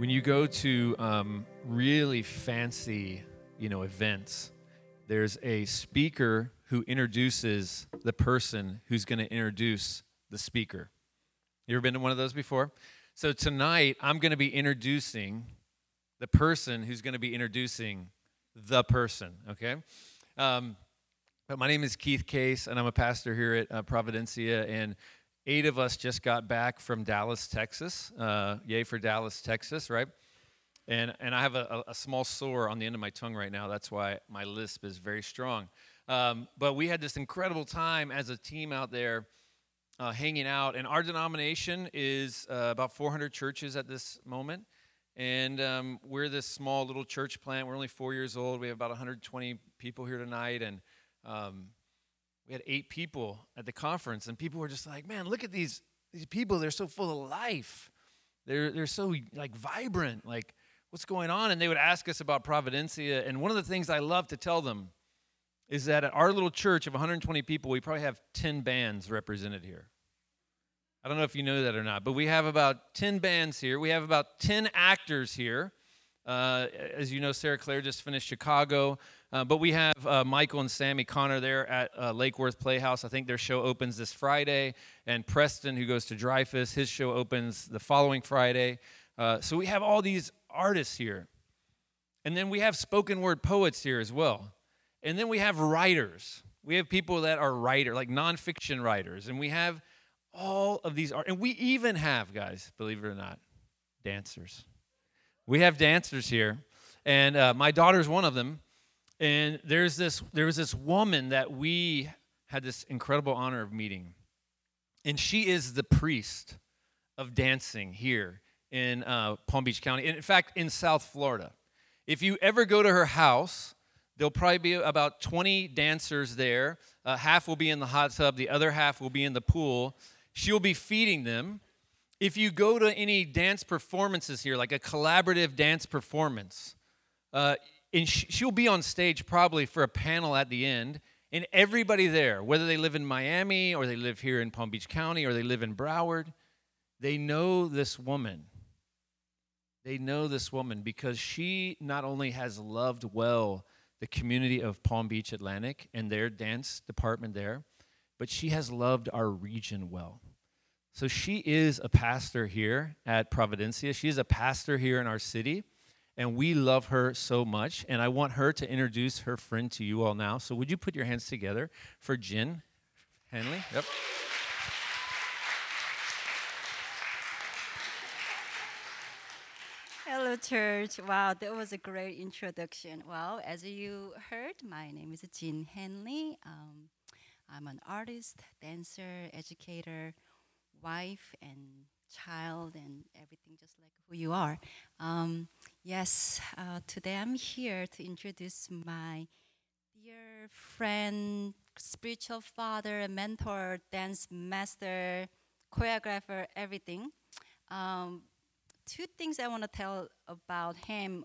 when you go to um, really fancy, you know, events, there's a speaker who introduces the person who's going to introduce the speaker. You ever been to one of those before? So tonight, I'm going to be introducing the person who's going to be introducing the person. Okay. Um, but my name is Keith Case, and I'm a pastor here at uh, Providencia, and Eight of us just got back from Dallas, Texas. Uh, yay for Dallas, Texas, right? And, and I have a, a, small sore on the end of my tongue right now. That's why my lisp is very strong. Um, but we had this incredible time as a team out there uh, hanging out. And our denomination is uh, about 400 churches at this moment. And um, we're this small little church plant. We're only four years old. We have about 120 people here tonight. And um, we had eight people at the conference, and people were just like, man, look at these, these people. They're so full of life. They're, they're so like vibrant. Like, what's going on? And they would ask us about Providencia. And one of the things I love to tell them is that at our little church of 120 people, we probably have 10 bands represented here. I don't know if you know that or not, but we have about 10 bands here. We have about 10 actors here. Uh, as you know, Sarah Claire just finished Chicago. Uh, but we have uh, Michael and Sammy Connor there at uh, Lake Worth Playhouse. I think their show opens this Friday. And Preston, who goes to Dreyfoos, his show opens the following Friday. Uh, so we have all these artists here. And then we have spoken word poets here as well. And then we have writers. We have people that are writer, like nonfiction writers. And we have all of these art. And we even have, guys, believe it or not, dancers. We have dancers here. And uh, my daughter's one of them. And there's this, there was this woman that we had this incredible honor of meeting. And she is the priest of dancing here in uh, Palm Beach County. and in fact, in South Florida. If you ever go to her house, there'll probably be about 20 dancers there. Uh, half will be in the hot tub, the other half will be in the pool. She'll be feeding them. If you go to any dance performances here, like a collaborative dance performance, uh, and she'll be on stage probably for a panel at the end and everybody there whether they live in miami or they live here in palm beach county or they live in broward they know this woman. They know this woman because she not only has loved well the community of palm beach atlantic and their dance department there but she has loved our region well. So she is a pastor here at providencia. She is a pastor here in our city and we love her so much. And I want her to introduce her friend to you all now. So, would you put your hands together for Jen Henley? Yep. Hello, church. Wow, that was a great introduction. Well, as you heard, my name is Jean Henley. Um, I'm an artist, dancer, educator, wife, and child, and everything just like who you are. Um, Yes, uh, today I'm here to introduce my dear friend, spiritual father, mentor, dance master, choreographer, everything. Um, two things I want to tell about him.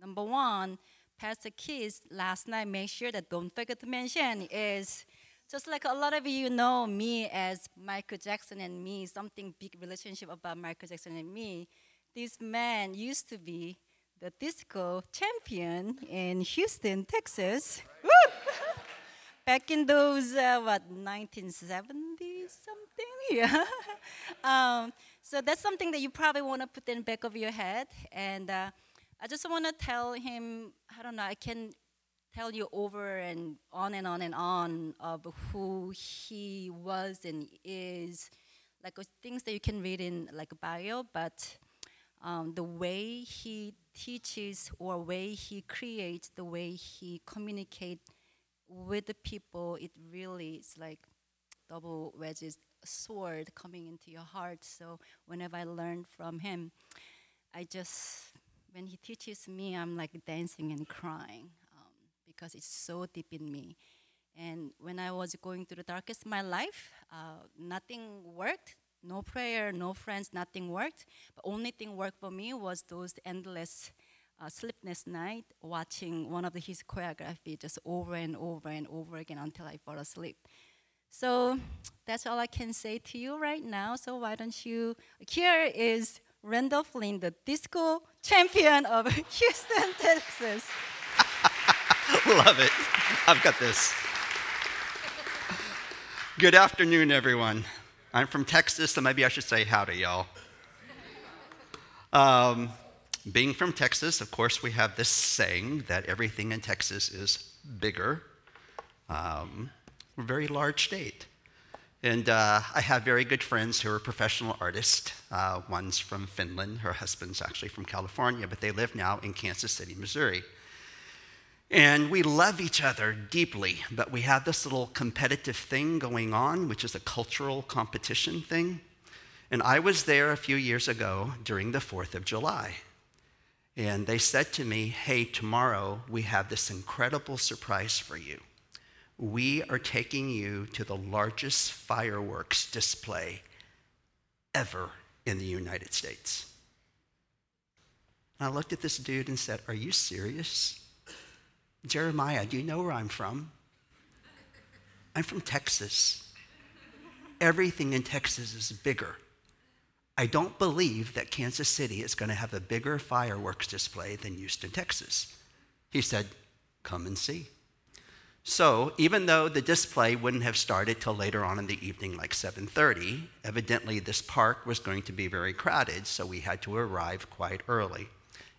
Number one, Pastor Keith last night made sure that don't forget to mention is just like a lot of you know me as Michael Jackson and me, something big relationship about Michael Jackson and me this man used to be the disco champion in Houston, Texas. Back in those, uh, what, 1970s something? Yeah. um, so that's something that you probably want to put in the back of your head. And uh, I just want to tell him, I don't know, I can tell you over and on and on and on of who he was and is, like uh, things that you can read in like a bio, but um, the way he teaches or way he creates, the way he communicates with the people, it really is like double wedges sword coming into your heart. So whenever I learn from him, I just when he teaches me, I'm like dancing and crying um, because it's so deep in me. And when I was going through the darkest of my life, uh, nothing worked no prayer, no friends, nothing worked. But only thing worked for me was those endless uh, sleepless night watching one of the, his choreography just over and over and over again until I fall asleep. So that's all I can say to you right now. So why don't you? Here is Randall Flinn, the disco champion of Houston, Texas. Love it. I've got this. Good afternoon, everyone. I'm from Texas, so maybe I should say howdy, y'all. Um, being from Texas, of course, we have this saying that everything in Texas is bigger. Um, we're a very large state. And uh, I have very good friends who are professional artists. Uh, one's from Finland, her husband's actually from California, but they live now in Kansas City, Missouri. And we love each other deeply, but we have this little competitive thing going on, which is a cultural competition thing. And I was there a few years ago during the 4th of July. And they said to me, Hey, tomorrow we have this incredible surprise for you. We are taking you to the largest fireworks display ever in the United States. And I looked at this dude and said, Are you serious? Jeremiah, do you know where I'm from? I'm from Texas. Everything in Texas is bigger. I don't believe that Kansas City is going to have a bigger fireworks display than Houston, Texas. He said, Come and see. So, even though the display wouldn't have started till later on in the evening, like 7:30, evidently this park was going to be very crowded, so we had to arrive quite early.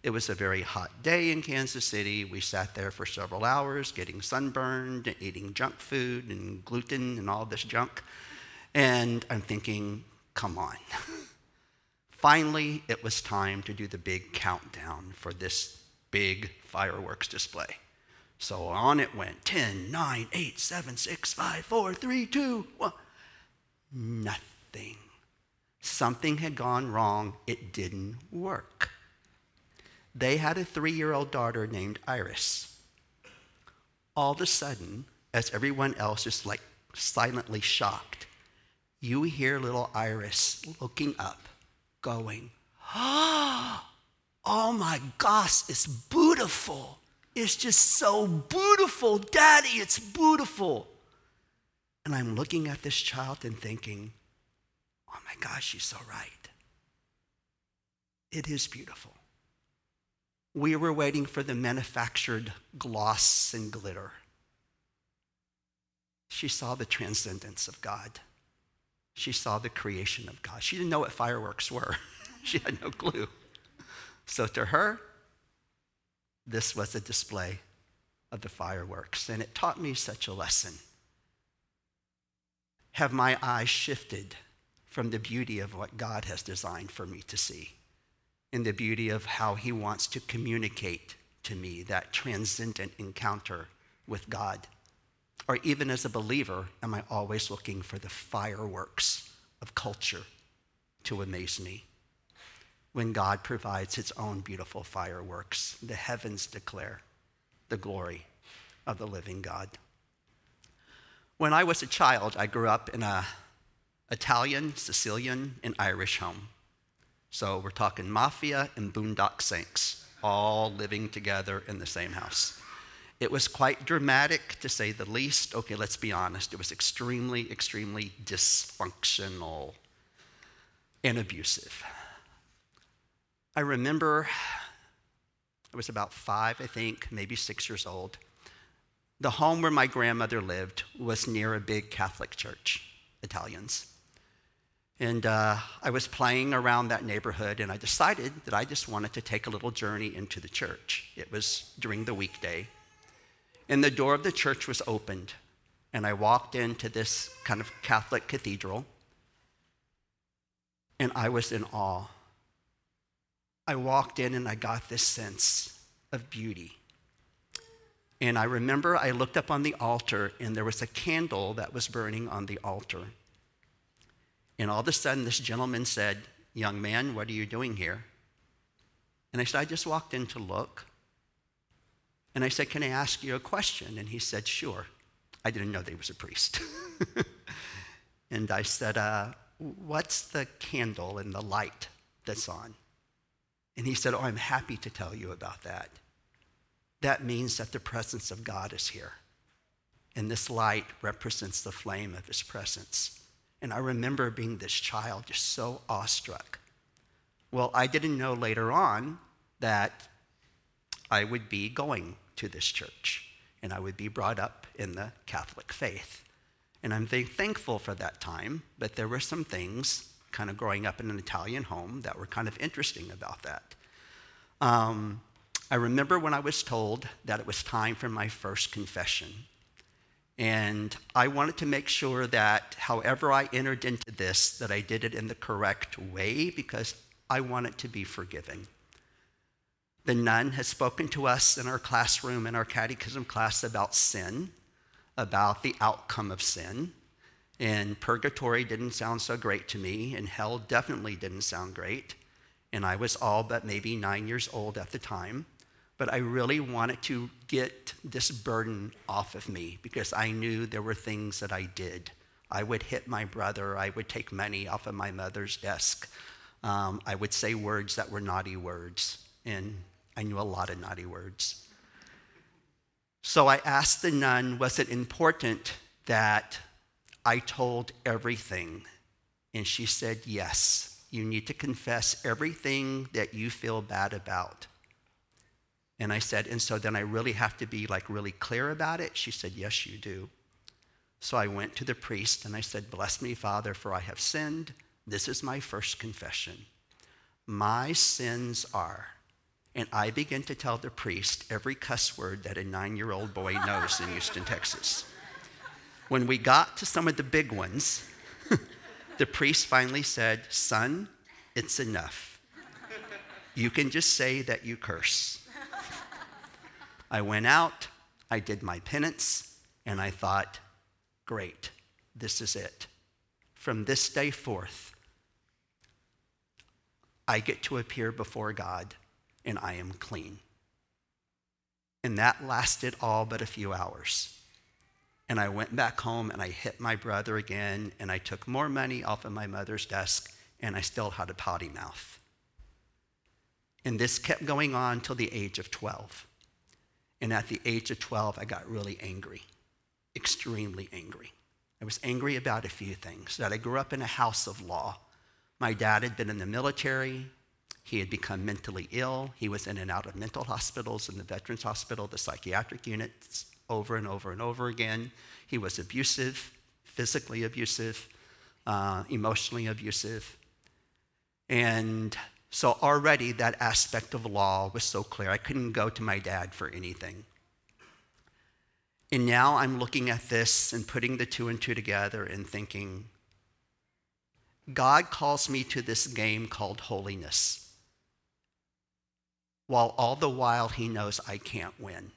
It was a very hot day in Kansas City. We sat there for several hours getting sunburned and eating junk food and gluten and all this junk. And I'm thinking, come on. Finally, it was time to do the big countdown for this big fireworks display. So on it went 10, 9, 8, 7, 6, 5, 4, 3, 2, 1. Nothing. Something had gone wrong. It didn't work. They had a three year old daughter named Iris. All of a sudden, as everyone else is like silently shocked, you hear little Iris looking up, going, Oh my gosh, it's beautiful. It's just so beautiful. Daddy, it's beautiful. And I'm looking at this child and thinking, oh my gosh, she's so right. It is beautiful. We were waiting for the manufactured gloss and glitter. She saw the transcendence of God. She saw the creation of God. She didn't know what fireworks were, she had no clue. So to her, this was a display of the fireworks, and it taught me such a lesson. Have my eyes shifted from the beauty of what God has designed for me to see, in the beauty of how He wants to communicate to me that transcendent encounter with God? Or even as a believer, am I always looking for the fireworks of culture to amaze me? when God provides his own beautiful fireworks. The heavens declare the glory of the living God. When I was a child, I grew up in a Italian, Sicilian, and Irish home. So we're talking mafia and boondock saints, all living together in the same house. It was quite dramatic, to say the least. Okay, let's be honest. It was extremely, extremely dysfunctional and abusive. I remember I was about five, I think, maybe six years old. The home where my grandmother lived was near a big Catholic church, Italians. And uh, I was playing around that neighborhood, and I decided that I just wanted to take a little journey into the church. It was during the weekday. And the door of the church was opened, and I walked into this kind of Catholic cathedral, and I was in awe I walked in and I got this sense of beauty. And I remember I looked up on the altar and there was a candle that was burning on the altar. And all of a sudden, this gentleman said, Young man, what are you doing here? And I said, I just walked in to look. And I said, Can I ask you a question? And he said, Sure. I didn't know that he was a priest. and I said, uh, What's the candle and the light that's on? And he said, Oh, I'm happy to tell you about that. That means that the presence of God is here. And this light represents the flame of his presence. And I remember being this child, just so awestruck. Well, I didn't know later on that I would be going to this church and I would be brought up in the Catholic faith. And I'm thankful for that time, but there were some things kind of growing up in an Italian home that were kind of interesting about that. Um, I remember when I was told that it was time for my first confession. And I wanted to make sure that however I entered into this, that I did it in the correct way because I wanted to be forgiving. The nun has spoken to us in our classroom, in our catechism class, about sin, about the outcome of sin. And purgatory didn't sound so great to me, and hell definitely didn't sound great. And I was all but maybe nine years old at the time. But I really wanted to get this burden off of me because I knew there were things that I did. I would hit my brother, I would take money off of my mother's desk, um, I would say words that were naughty words. And I knew a lot of naughty words. So I asked the nun, was it important that I told everything? And she said, yes. You need to confess everything that you feel bad about. And I said, and so then I really have to be like really clear about it? She said, yes, you do. So I went to the priest and I said, bless me, Father, for I have sinned. This is my first confession. My sins are and I began to tell the priest every cuss word that a nine year old boy knows in Houston, Texas. When we got to some of the big ones, the priest finally said, Son, it's enough. You can just say that you curse. I went out, I did my penance, and I thought, Great, this is it. From this day forth, I get to appear before God and I am clean. And that lasted all but a few hours. And I went back home and I hit my brother again, and I took more money off of my mother's desk, and I still had a potty mouth. And this kept going on till the age of 12. And at the age of 12, I got really angry, extremely angry. I was angry about a few things that I grew up in a house of law. My dad had been in the military, he had become mentally ill. He was in and out of mental hospitals, in the Veterans Hospital, the psychiatric units, over and over and over again. He was abusive, physically abusive, uh, emotionally abusive. And so already that aspect of law was so clear. I couldn't go to my dad for anything. And now I'm looking at this and putting the two and two together and thinking, God calls me to this game called holiness while all the while he knows I can't win.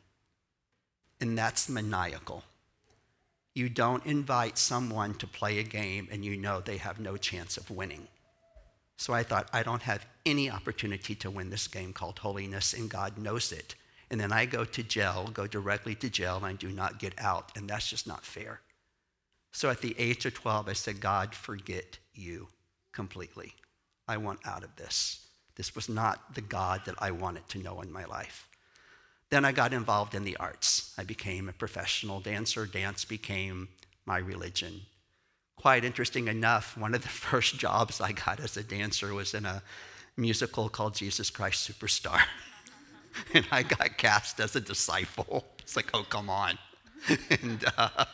And that's maniacal. You don't invite someone to play a game and you know they have no chance of winning. So I thought, I don't have any opportunity to win this game called holiness, and God knows it. And then I go to jail, go directly to jail, and I do not get out, and that's just not fair. So at the age of 12, I said, God, forget you completely. I want out of this. This was not the God that I wanted to know in my life. Then I got involved in the arts. I became a professional dancer. Dance became my religion. Quite interesting enough, one of the first jobs I got as a dancer was in a musical called Jesus Christ Superstar. and I got cast as a disciple. It's like, oh, come on. and, uh,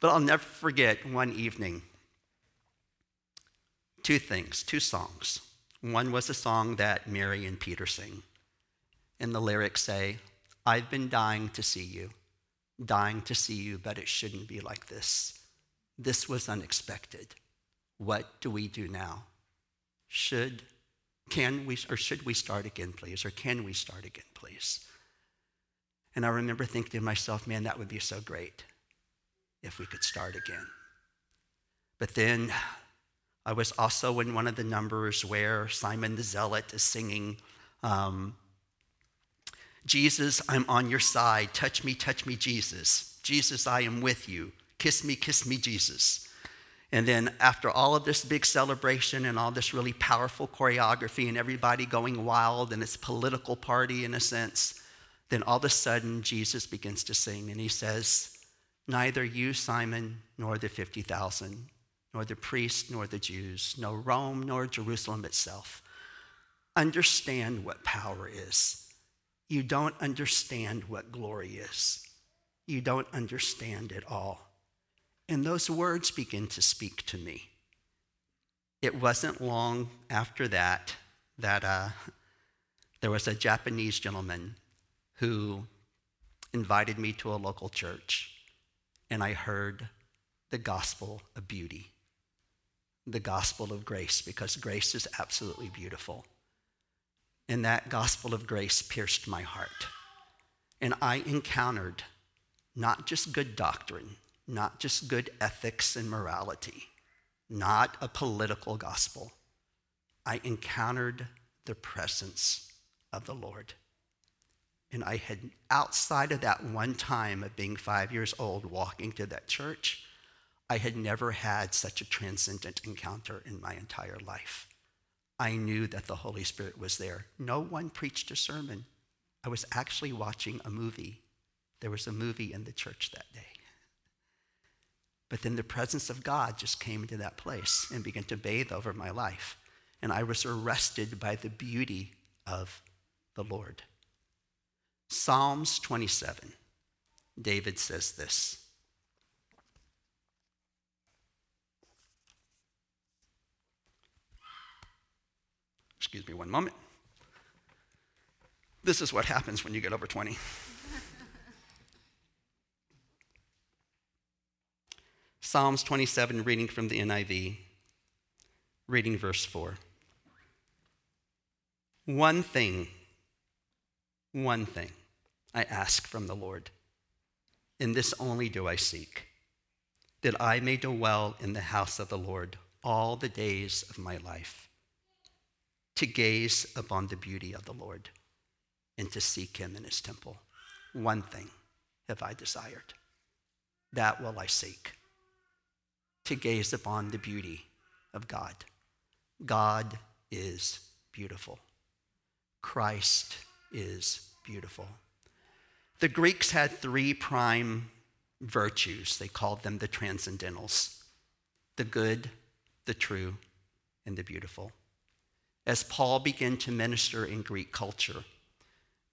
but I'll never forget one evening two things, two songs. One was a song that Mary and Peter sing. And the lyrics say, I've been dying to see you, dying to see you, but it shouldn't be like this. This was unexpected. What do we do now? Should, can we, or should we start again, please? Or can we start again, please? And I remember thinking to myself, man, that would be so great if we could start again. But then I was also in one of the numbers where Simon the Zealot is singing, um, Jesus, I'm on your side. Touch me, touch me, Jesus. Jesus, I am with you. Kiss me, kiss me, Jesus. And then, after all of this big celebration and all this really powerful choreography and everybody going wild and it's political party in a sense, then all of a sudden Jesus begins to sing and he says, Neither you, Simon, nor the 50,000 nor the priests, nor the Jews, nor Rome, nor Jerusalem itself understand what power is. You don't understand what glory is. You don't understand it all. And those words begin to speak to me. It wasn't long after that that uh, there was a Japanese gentleman who invited me to a local church, and I heard the gospel of beauty, the gospel of grace, because grace is absolutely beautiful. And that gospel of grace pierced my heart. And I encountered not just good doctrine, not just good ethics and morality, not a political gospel. I encountered the presence of the Lord. And I had, outside of that one time of being five years old, walking to that church, I had never had such a transcendent encounter in my entire life. I knew that the Holy Spirit was there. No one preached a sermon. I was actually watching a movie. There was a movie in the church that day. But then the presence of God just came into that place and began to bathe over my life. And I was arrested by the beauty of the Lord. Psalms 27, David says this Excuse me one moment. This is what happens when you get over 20. Psalms 27, reading from the NIV, reading verse 4. One thing, one thing I ask from the Lord, and this only do I seek, that I may dwell in the house of the Lord all the days of my life to gaze upon the beauty of the Lord and to seek him in his temple. One thing have I desired, that will I seek to gaze upon the beauty of God. God is beautiful. Christ is beautiful. The Greeks had three prime virtues. They called them the transcendentals the good, the true, and the beautiful as Paul began to minister in Greek culture,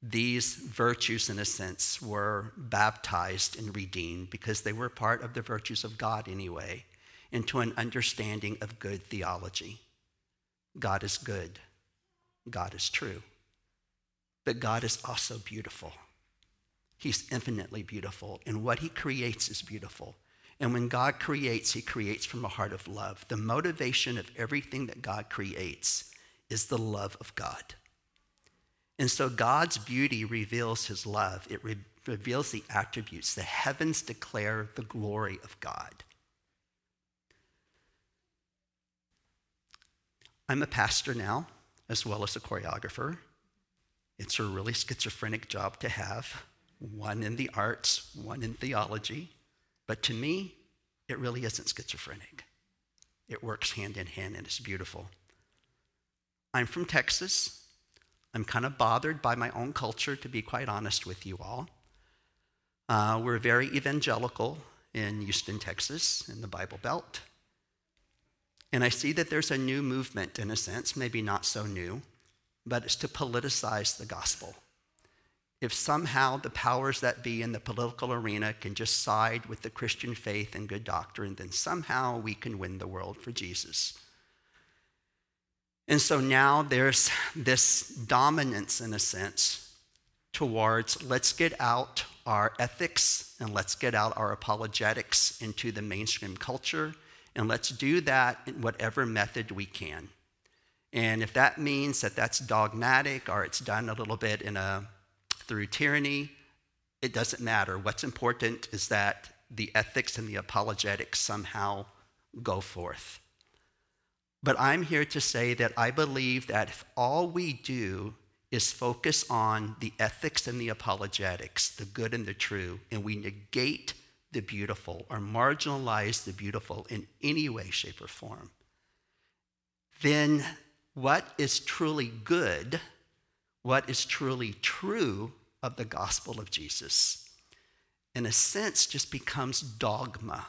these virtues, in a sense, were baptized and redeemed because they were part of the virtues of God anyway, into an understanding of good theology. God is good, God is true, but God is also beautiful. He's infinitely beautiful, and what He creates is beautiful. And when God creates, He creates from a heart of love. The motivation of everything that God creates is the love of God. And so God's beauty reveals his love, it re- reveals the attributes. The heavens declare the glory of God. I'm a pastor now, as well as a choreographer. It's a really schizophrenic job to have one in the arts, one in theology. But to me, it really isn't schizophrenic. It works hand in hand and it's beautiful. I'm from Texas. I'm kind of bothered by my own culture, to be quite honest with you all. Uh, we're very evangelical in Houston, Texas, in the Bible Belt. And I see that there's a new movement, in a sense, maybe not so new, but it's to politicize the gospel. If somehow the powers that be in the political arena can just side with the Christian faith and good doctrine, then somehow we can win the world for Jesus. And so now there's this dominance, in a sense, towards let's get out our ethics and let's get out our apologetics into the mainstream culture, and let's do that in whatever method we can. And if that means that that's dogmatic or it's done a little bit in a through tyranny, it doesn't matter. What's important is that the ethics and the apologetics somehow go forth. But I'm here to say that I believe that if all we do is focus on the ethics and the apologetics, the good and the true, and we negate the beautiful or marginalize the beautiful in any way, shape, or form, then what is truly good, what is truly true of the gospel of Jesus, in a sense, just becomes dogma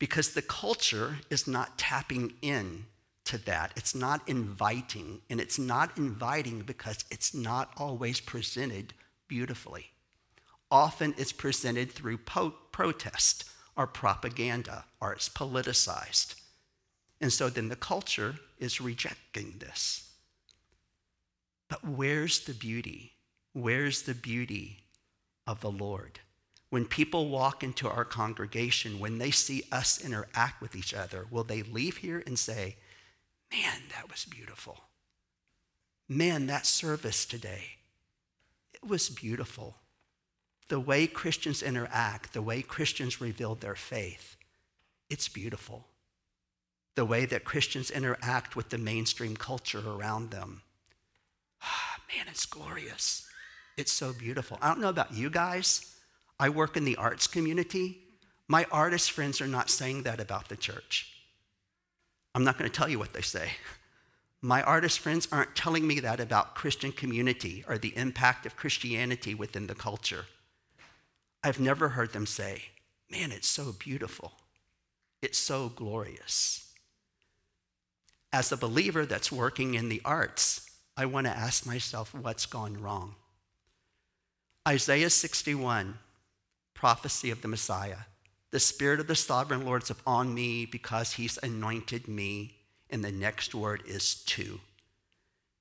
because the culture is not tapping in to that. It's not inviting, and it's not inviting because it's not always presented beautifully. Often it's presented through po- protest or propaganda, or it's politicized. And so then the culture is rejecting this. But where's the beauty? Where's the beauty of the Lord? When people walk into our congregation, when they see us interact with each other, will they leave here and say, Man, that was beautiful? Man, that service today, it was beautiful. The way Christians interact, the way Christians reveal their faith, it's beautiful. The way that Christians interact with the mainstream culture around them, ah, man, it's glorious. It's so beautiful. I don't know about you guys. I work in the arts community. My artist friends are not saying that about the church. I'm not going to tell you what they say. My artist friends aren't telling me that about Christian community or the impact of Christianity within the culture. I've never heard them say, Man, it's so beautiful. It's so glorious. As a believer that's working in the arts, I want to ask myself what's gone wrong. Isaiah 61, prophecy of the Messiah. The Spirit of the sovereign Lord is upon me because he's anointed me. And the next word is to.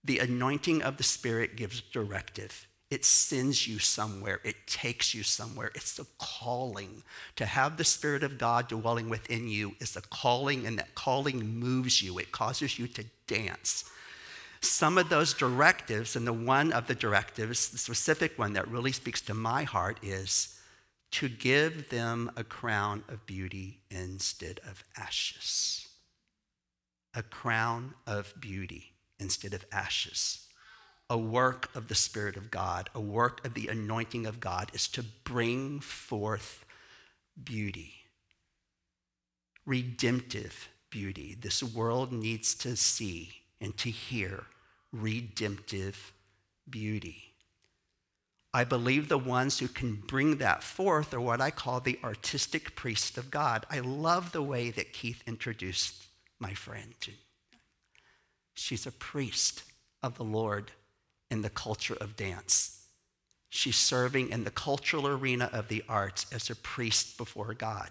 The anointing of the Spirit gives directive. It sends you somewhere. It takes you somewhere. It's a calling. To have the Spirit of God dwelling within you is a calling, and that calling moves you. It causes you to dance. Some of those directives, and the one of the directives, the specific one that really speaks to my heart, is to give them a crown of beauty instead of ashes. A crown of beauty instead of ashes. A work of the Spirit of God, a work of the anointing of God is to bring forth beauty, redemptive beauty. This world needs to see and to hear redemptive beauty. I believe the ones who can bring that forth are what I call the artistic priest of God. I love the way that Keith introduced my friend. She's a priest of the Lord in the culture of dance. She's serving in the cultural arena of the arts as a priest before God.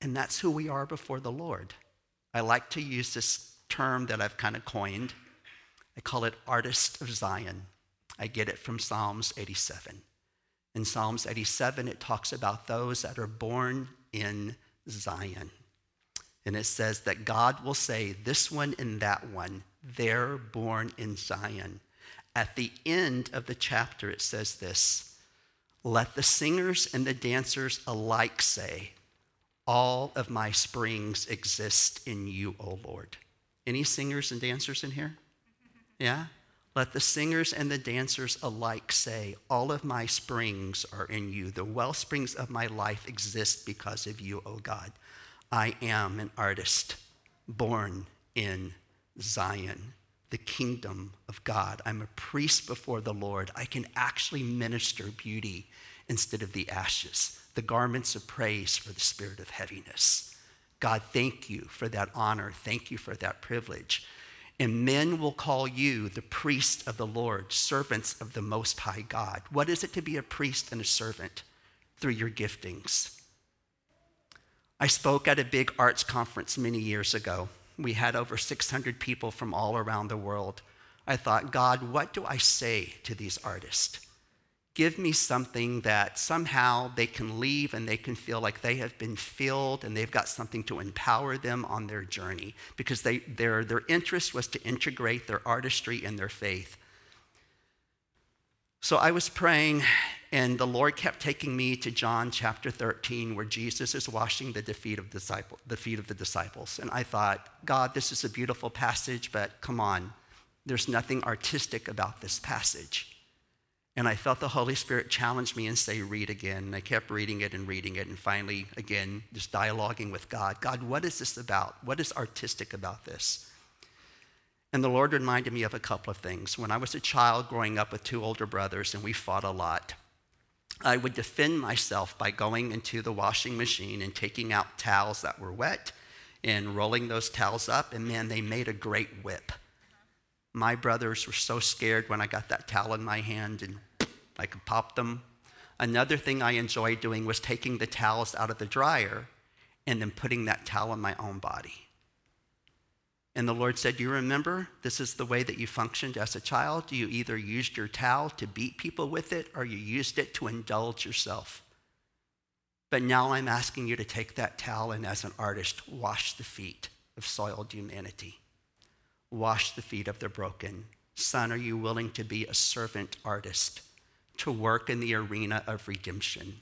And that's who we are before the Lord. I like to use this term that I've kind of coined. I call it artist of Zion. I get it from Psalms 87. In Psalms 87, it talks about those that are born in Zion. And it says that God will say, This one and that one, they're born in Zion. At the end of the chapter, it says this Let the singers and the dancers alike say, All of my springs exist in you, O Lord. Any singers and dancers in here? Mm-hmm. Yeah? Let the singers and the dancers alike say, All of my springs are in you. The well springs of my life exist because of you, O God. I am an artist born in Zion, the kingdom of God. I'm a priest before the Lord. I can actually minister beauty instead of the ashes, the garments of praise for the spirit of heaviness. God, thank you for that honor. Thank you for that privilege. And men will call you the priest of the Lord, servants of the Most High God. What is it to be a priest and a servant? Through your giftings. I spoke at a big arts conference many years ago. We had over 600 people from all around the world. I thought, God, what do I say to these artists? give me something that somehow they can leave and they can feel like they have been filled and they've got something to empower them on their journey because they, their, their interest was to integrate their artistry and their faith. So I was praying, and the Lord kept taking me to John chapter 13, where Jesus is washing the feet of, disciple, the feet of the disciples. And I thought, God, this is a beautiful passage, but come on, there's nothing artistic about this passage. And I felt the Holy Spirit challenge me and say, read again. And I kept reading it and reading it. And finally, again, just dialoguing with God God, what is this about? What is artistic about this? And the Lord reminded me of a couple of things. When I was a child growing up with two older brothers and we fought a lot, I would defend myself by going into the washing machine and taking out towels that were wet and rolling those towels up, and man, they made a great whip. My brothers were so scared when I got that towel in my hand and I could pop them. Another thing I enjoyed doing was taking the towels out of the dryer and then putting that towel on my own body. And the Lord said, You remember, this is the way that you functioned as a child. You either used your towel to beat people with it or you used it to indulge yourself. But now I'm asking you to take that towel and, as an artist, wash the feet of soiled humanity. Wash the feet of the broken. Son, are you willing to be a servant artist, to work in the arena of redemption,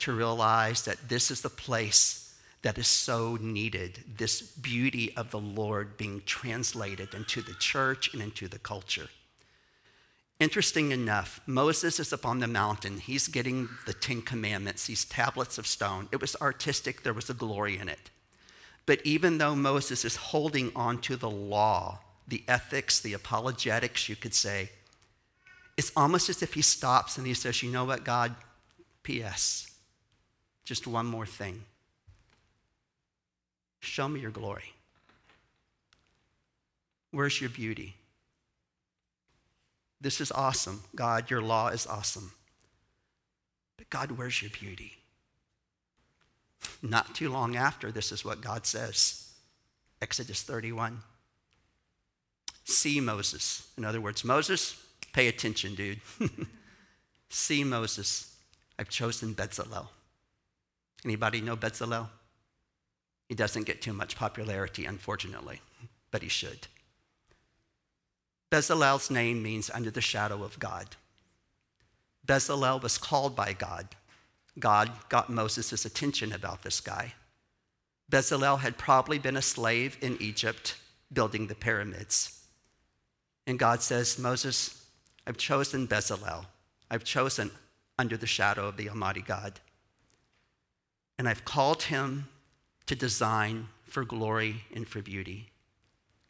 to realize that this is the place that is so needed this beauty of the Lord being translated into the church and into the culture? Interesting enough, Moses is up on the mountain. He's getting the Ten Commandments, these tablets of stone. It was artistic, there was a glory in it. But even though Moses is holding on to the law, the ethics, the apologetics, you could say, it's almost as if he stops and he says, You know what, God? P.S. Just one more thing. Show me your glory. Where's your beauty? This is awesome. God, your law is awesome. But God, where's your beauty? Not too long after, this is what God says Exodus 31. See Moses. In other words, Moses, pay attention, dude. See Moses. I've chosen Bezalel. Anybody know Bezalel? He doesn't get too much popularity, unfortunately, but he should. Bezalel's name means under the shadow of God. Bezalel was called by God. God got Moses' attention about this guy. Bezalel had probably been a slave in Egypt building the pyramids. And God says, Moses, I've chosen Bezalel. I've chosen under the shadow of the Almighty God. And I've called him to design for glory and for beauty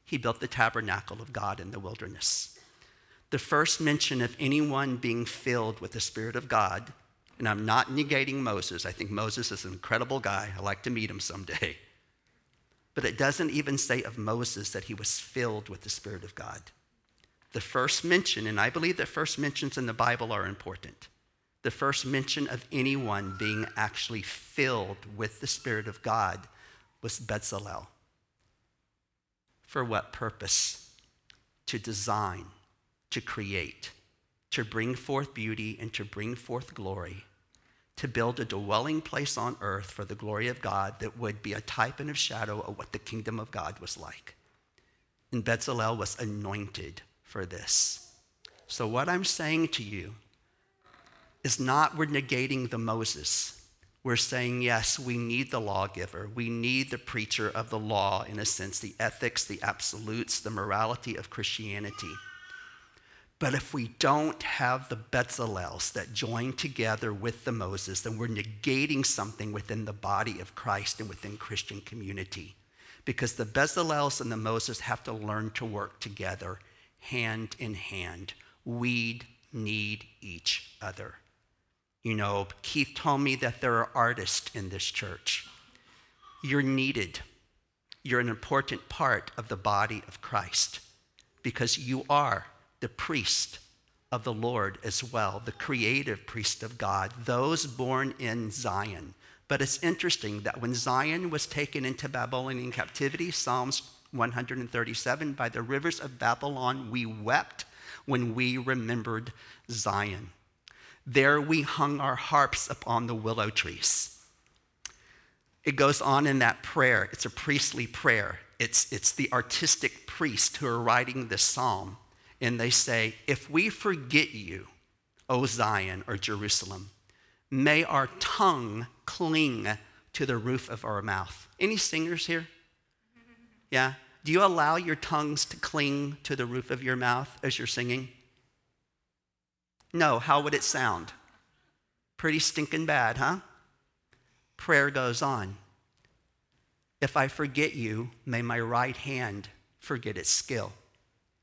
he built the tabernacle of God in the wilderness. The first mention of anyone being filled with the Spirit of God, and I'm not negating Moses, I think Moses is an incredible guy. I like to meet him someday. But it doesn't even say of Moses that he was filled with the Spirit of God. The first mention, and I believe that first mentions in the Bible are important. The first mention of anyone being actually filled with the Spirit of God was Bezalel. For what purpose? To design, to create, to bring forth beauty and to bring forth glory, to build a dwelling place on earth for the glory of God that would be a type and a shadow of what the kingdom of God was like. And Bezalel was anointed for this. So, what I'm saying to you is not we're negating the Moses we're saying, yes, we need the lawgiver. We need the preacher of the law, in a sense, the ethics, the absolutes, the morality of Christianity. But if we don't have the Bezalels that join together with the Moses, then we're negating something within the body of Christ and within Christian community. Because the Bezalels and the Moses have to learn to work together, hand in hand. We need each other. You know, Keith told me that there are artists in this church. You're needed. You're an important part of the body of Christ because you are the priest of the Lord as well, the creative priest of God, those born in Zion. But it's interesting that when Zion was taken into Babylonian captivity, Psalms 137, by the rivers of Babylon, we wept when we remembered Zion. There we hung our harps upon the willow trees. It goes on in that prayer. It's a priestly prayer. It's, it's the artistic priests who are writing this psalm. And they say, If we forget you, O Zion or Jerusalem, may our tongue cling to the roof of our mouth. Any singers here? Yeah? Do you allow your tongues to cling to the roof of your mouth as you're singing? No, how would it sound? Pretty stinking bad, huh? Prayer goes on. If I forget you, may my right hand forget its skill.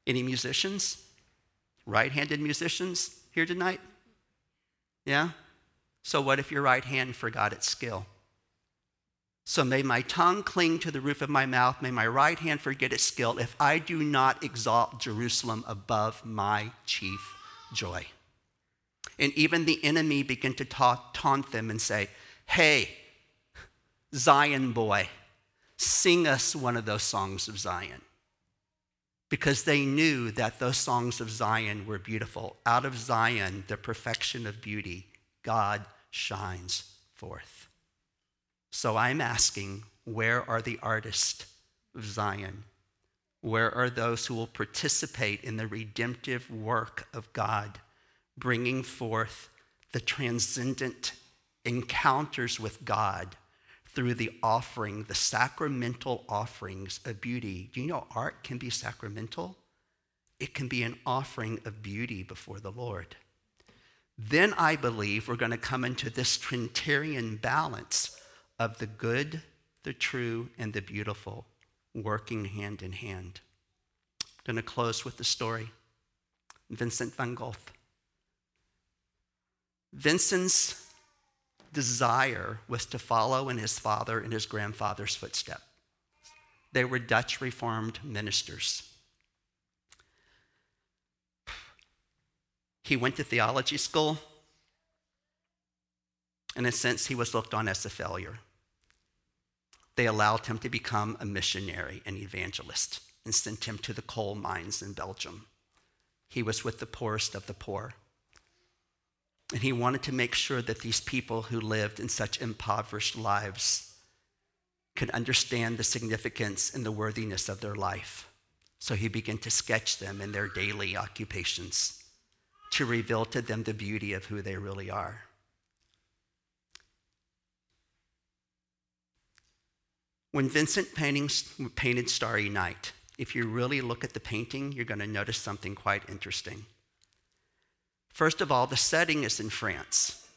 Any musicians? Right handed musicians here tonight? Yeah? So, what if your right hand forgot its skill? So, may my tongue cling to the roof of my mouth, may my right hand forget its skill, if I do not exalt Jerusalem above my chief joy. And even the enemy begin to ta- taunt them and say, Hey, Zion boy, sing us one of those songs of Zion. Because they knew that those songs of Zion were beautiful. Out of Zion, the perfection of beauty, God shines forth. So I'm asking, where are the artists of Zion? Where are those who will participate in the redemptive work of God, bringing forth the transcendent encounters with God through the offering, the sacramental offerings of beauty? Do you know art can be sacramental? It can be an offering of beauty before the Lord. Then I believe we're going to come into this Trinitarian balance of the good, the true, and the beautiful working hand in hand. I'm going to close with the story Vincent van Gogh. Vincent's desire was to follow in his father and his grandfather's footsteps. They were Dutch Reformed ministers. He went to theology school. In a sense, he was looked on as a failure. They allowed him to become a missionary, and evangelist, and sent him to the coal mines in Belgium. He was with the poorest of the poor. And he wanted to make sure that these people who lived in such impoverished lives could understand the significance and the worthiness of their life. So he began to sketch them in their daily occupations to reveal to them the beauty of who they really are. When Vincent painted Starry Night, if you really look at the painting, you're going to notice something quite interesting. First of all, the setting is in France.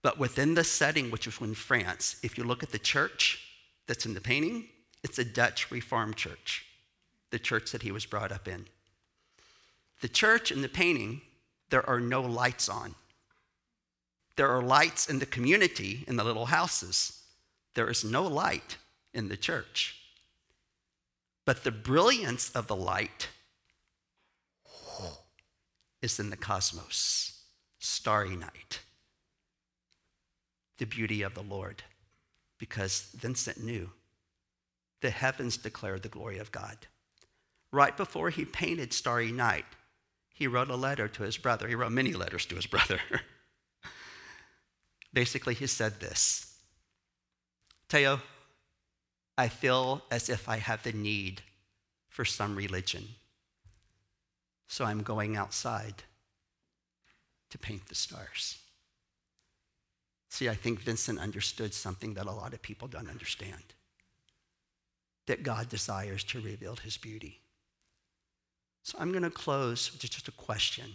But within the setting, which is in France, if you look at the church that's in the painting, it's a Dutch Reformed church, the church that he was brought up in. The church in the painting, there are no lights on. There are lights in the community, in the little houses. There is no light in the church. But the brilliance of the light is in the cosmos, starry night. The beauty of the Lord, because Vincent knew the heavens declare the glory of God. Right before he painted Starry Night, he wrote a letter to his brother. He wrote many letters to his brother. Basically, he said this Theo, I feel as if I have the need for some religion. So I'm going outside to paint the stars. See, I think Vincent understood something that a lot of people don't understand that God desires to reveal his beauty. So I'm going to close with just a question.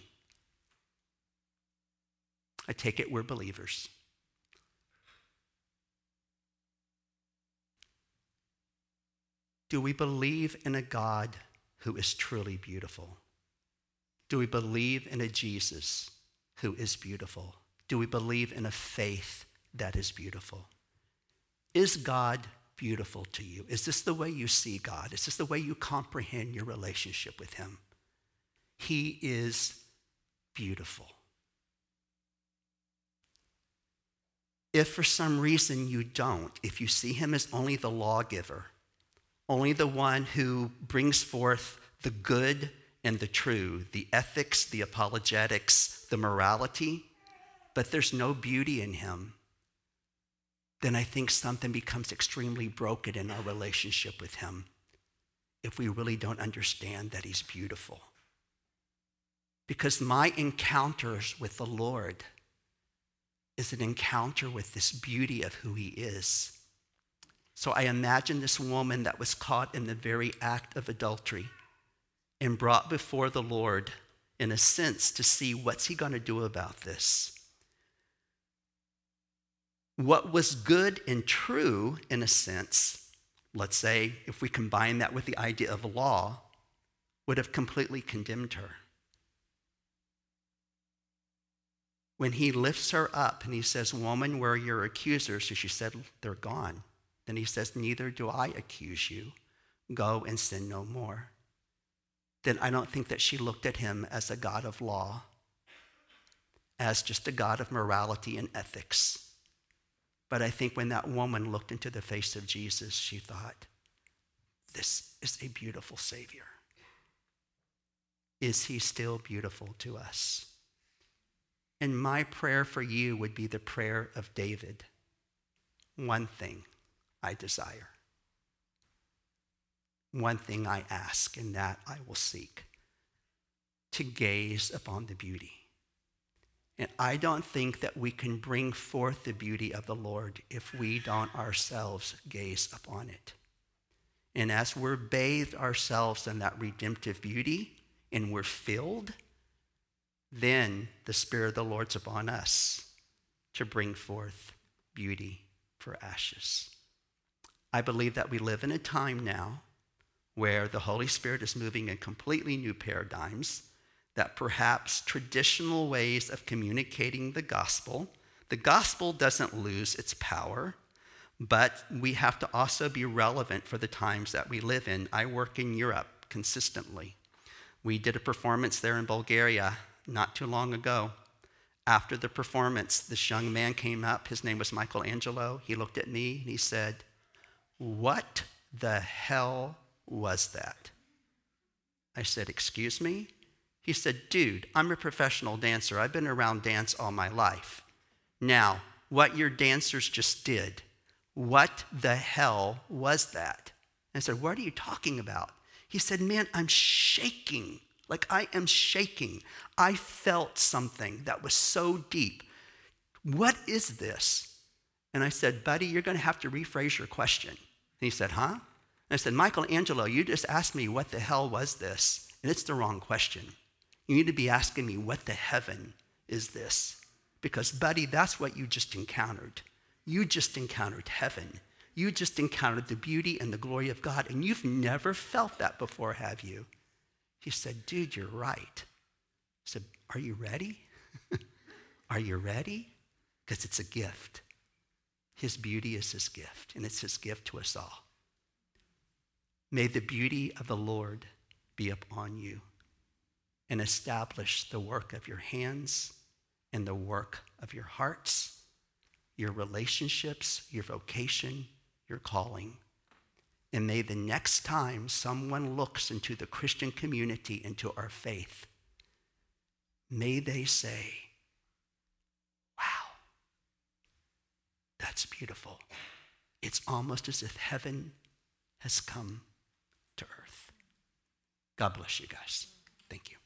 I take it we're believers. Do we believe in a God who is truly beautiful? Do we believe in a Jesus who is beautiful? Do we believe in a faith that is beautiful? Is God beautiful to you? Is this the way you see God? Is this the way you comprehend your relationship with Him? He is beautiful. If for some reason you don't, if you see Him as only the lawgiver, only the one who brings forth the good and the true, the ethics, the apologetics, the morality, but there's no beauty in him, then I think something becomes extremely broken in our relationship with him if we really don't understand that he's beautiful. Because my encounters with the Lord is an encounter with this beauty of who he is. So I imagine this woman that was caught in the very act of adultery and brought before the Lord in a sense to see what's he going to do about this. What was good and true, in a sense, let's say, if we combine that with the idea of law, would have completely condemned her. when he lifts her up and he says, Woman, where are your accusers? So she said, They're gone. Then he says, Neither do I accuse you. Go and sin no more. Then I don't think that she looked at him as a God of law, as just a God of morality and ethics. But I think when that woman looked into the face of Jesus, she thought, This is a beautiful Savior. Is he still beautiful to us? And my prayer for you would be the prayer of David. One thing I desire. One thing I ask, and that I will seek to gaze upon the beauty. And I don't think that we can bring forth the beauty of the Lord if we don't ourselves gaze upon it. And as we're bathed ourselves in that redemptive beauty and we're filled, then the Spirit of the Lord's upon us to bring forth beauty for ashes. I believe that we live in a time now where the Holy Spirit is moving in completely new paradigms, that perhaps traditional ways of communicating the gospel, the gospel doesn't lose its power, but we have to also be relevant for the times that we live in. I work in Europe consistently. We did a performance there in Bulgaria not too long ago. After the performance, this young man came up. His name was Michelangelo. He looked at me and he said, What the hell was that? I said, Excuse me? He said, Dude, I'm a professional dancer. I've been around dance all my life. Now, what your dancers just did, what the hell was that? I said, What are you talking about? He said, Man, I'm shaking. Like I am shaking. I felt something that was so deep. What is this? And I said, Buddy, you're going to have to rephrase your question. And he said, Huh? I said, Michelangelo, you just asked me what the hell was this? And it's the wrong question. You need to be asking me, What the heaven is this? Because, buddy, that's what you just encountered. You just encountered heaven. You just encountered the beauty and the glory of God, and you've never felt that before, have you? He said, Dude, you're right. I said, Are you ready? Are you ready? Because it's a gift. His beauty is his gift, and it's his gift to us all. May the beauty of the Lord be upon you and establish the work of your hands and the work of your hearts, your relationships, your vocation, your calling. And may the next time someone looks into the Christian community, into our faith, may they say, Wow, that's beautiful. It's almost as if heaven has come. God bless you guys. Thank you.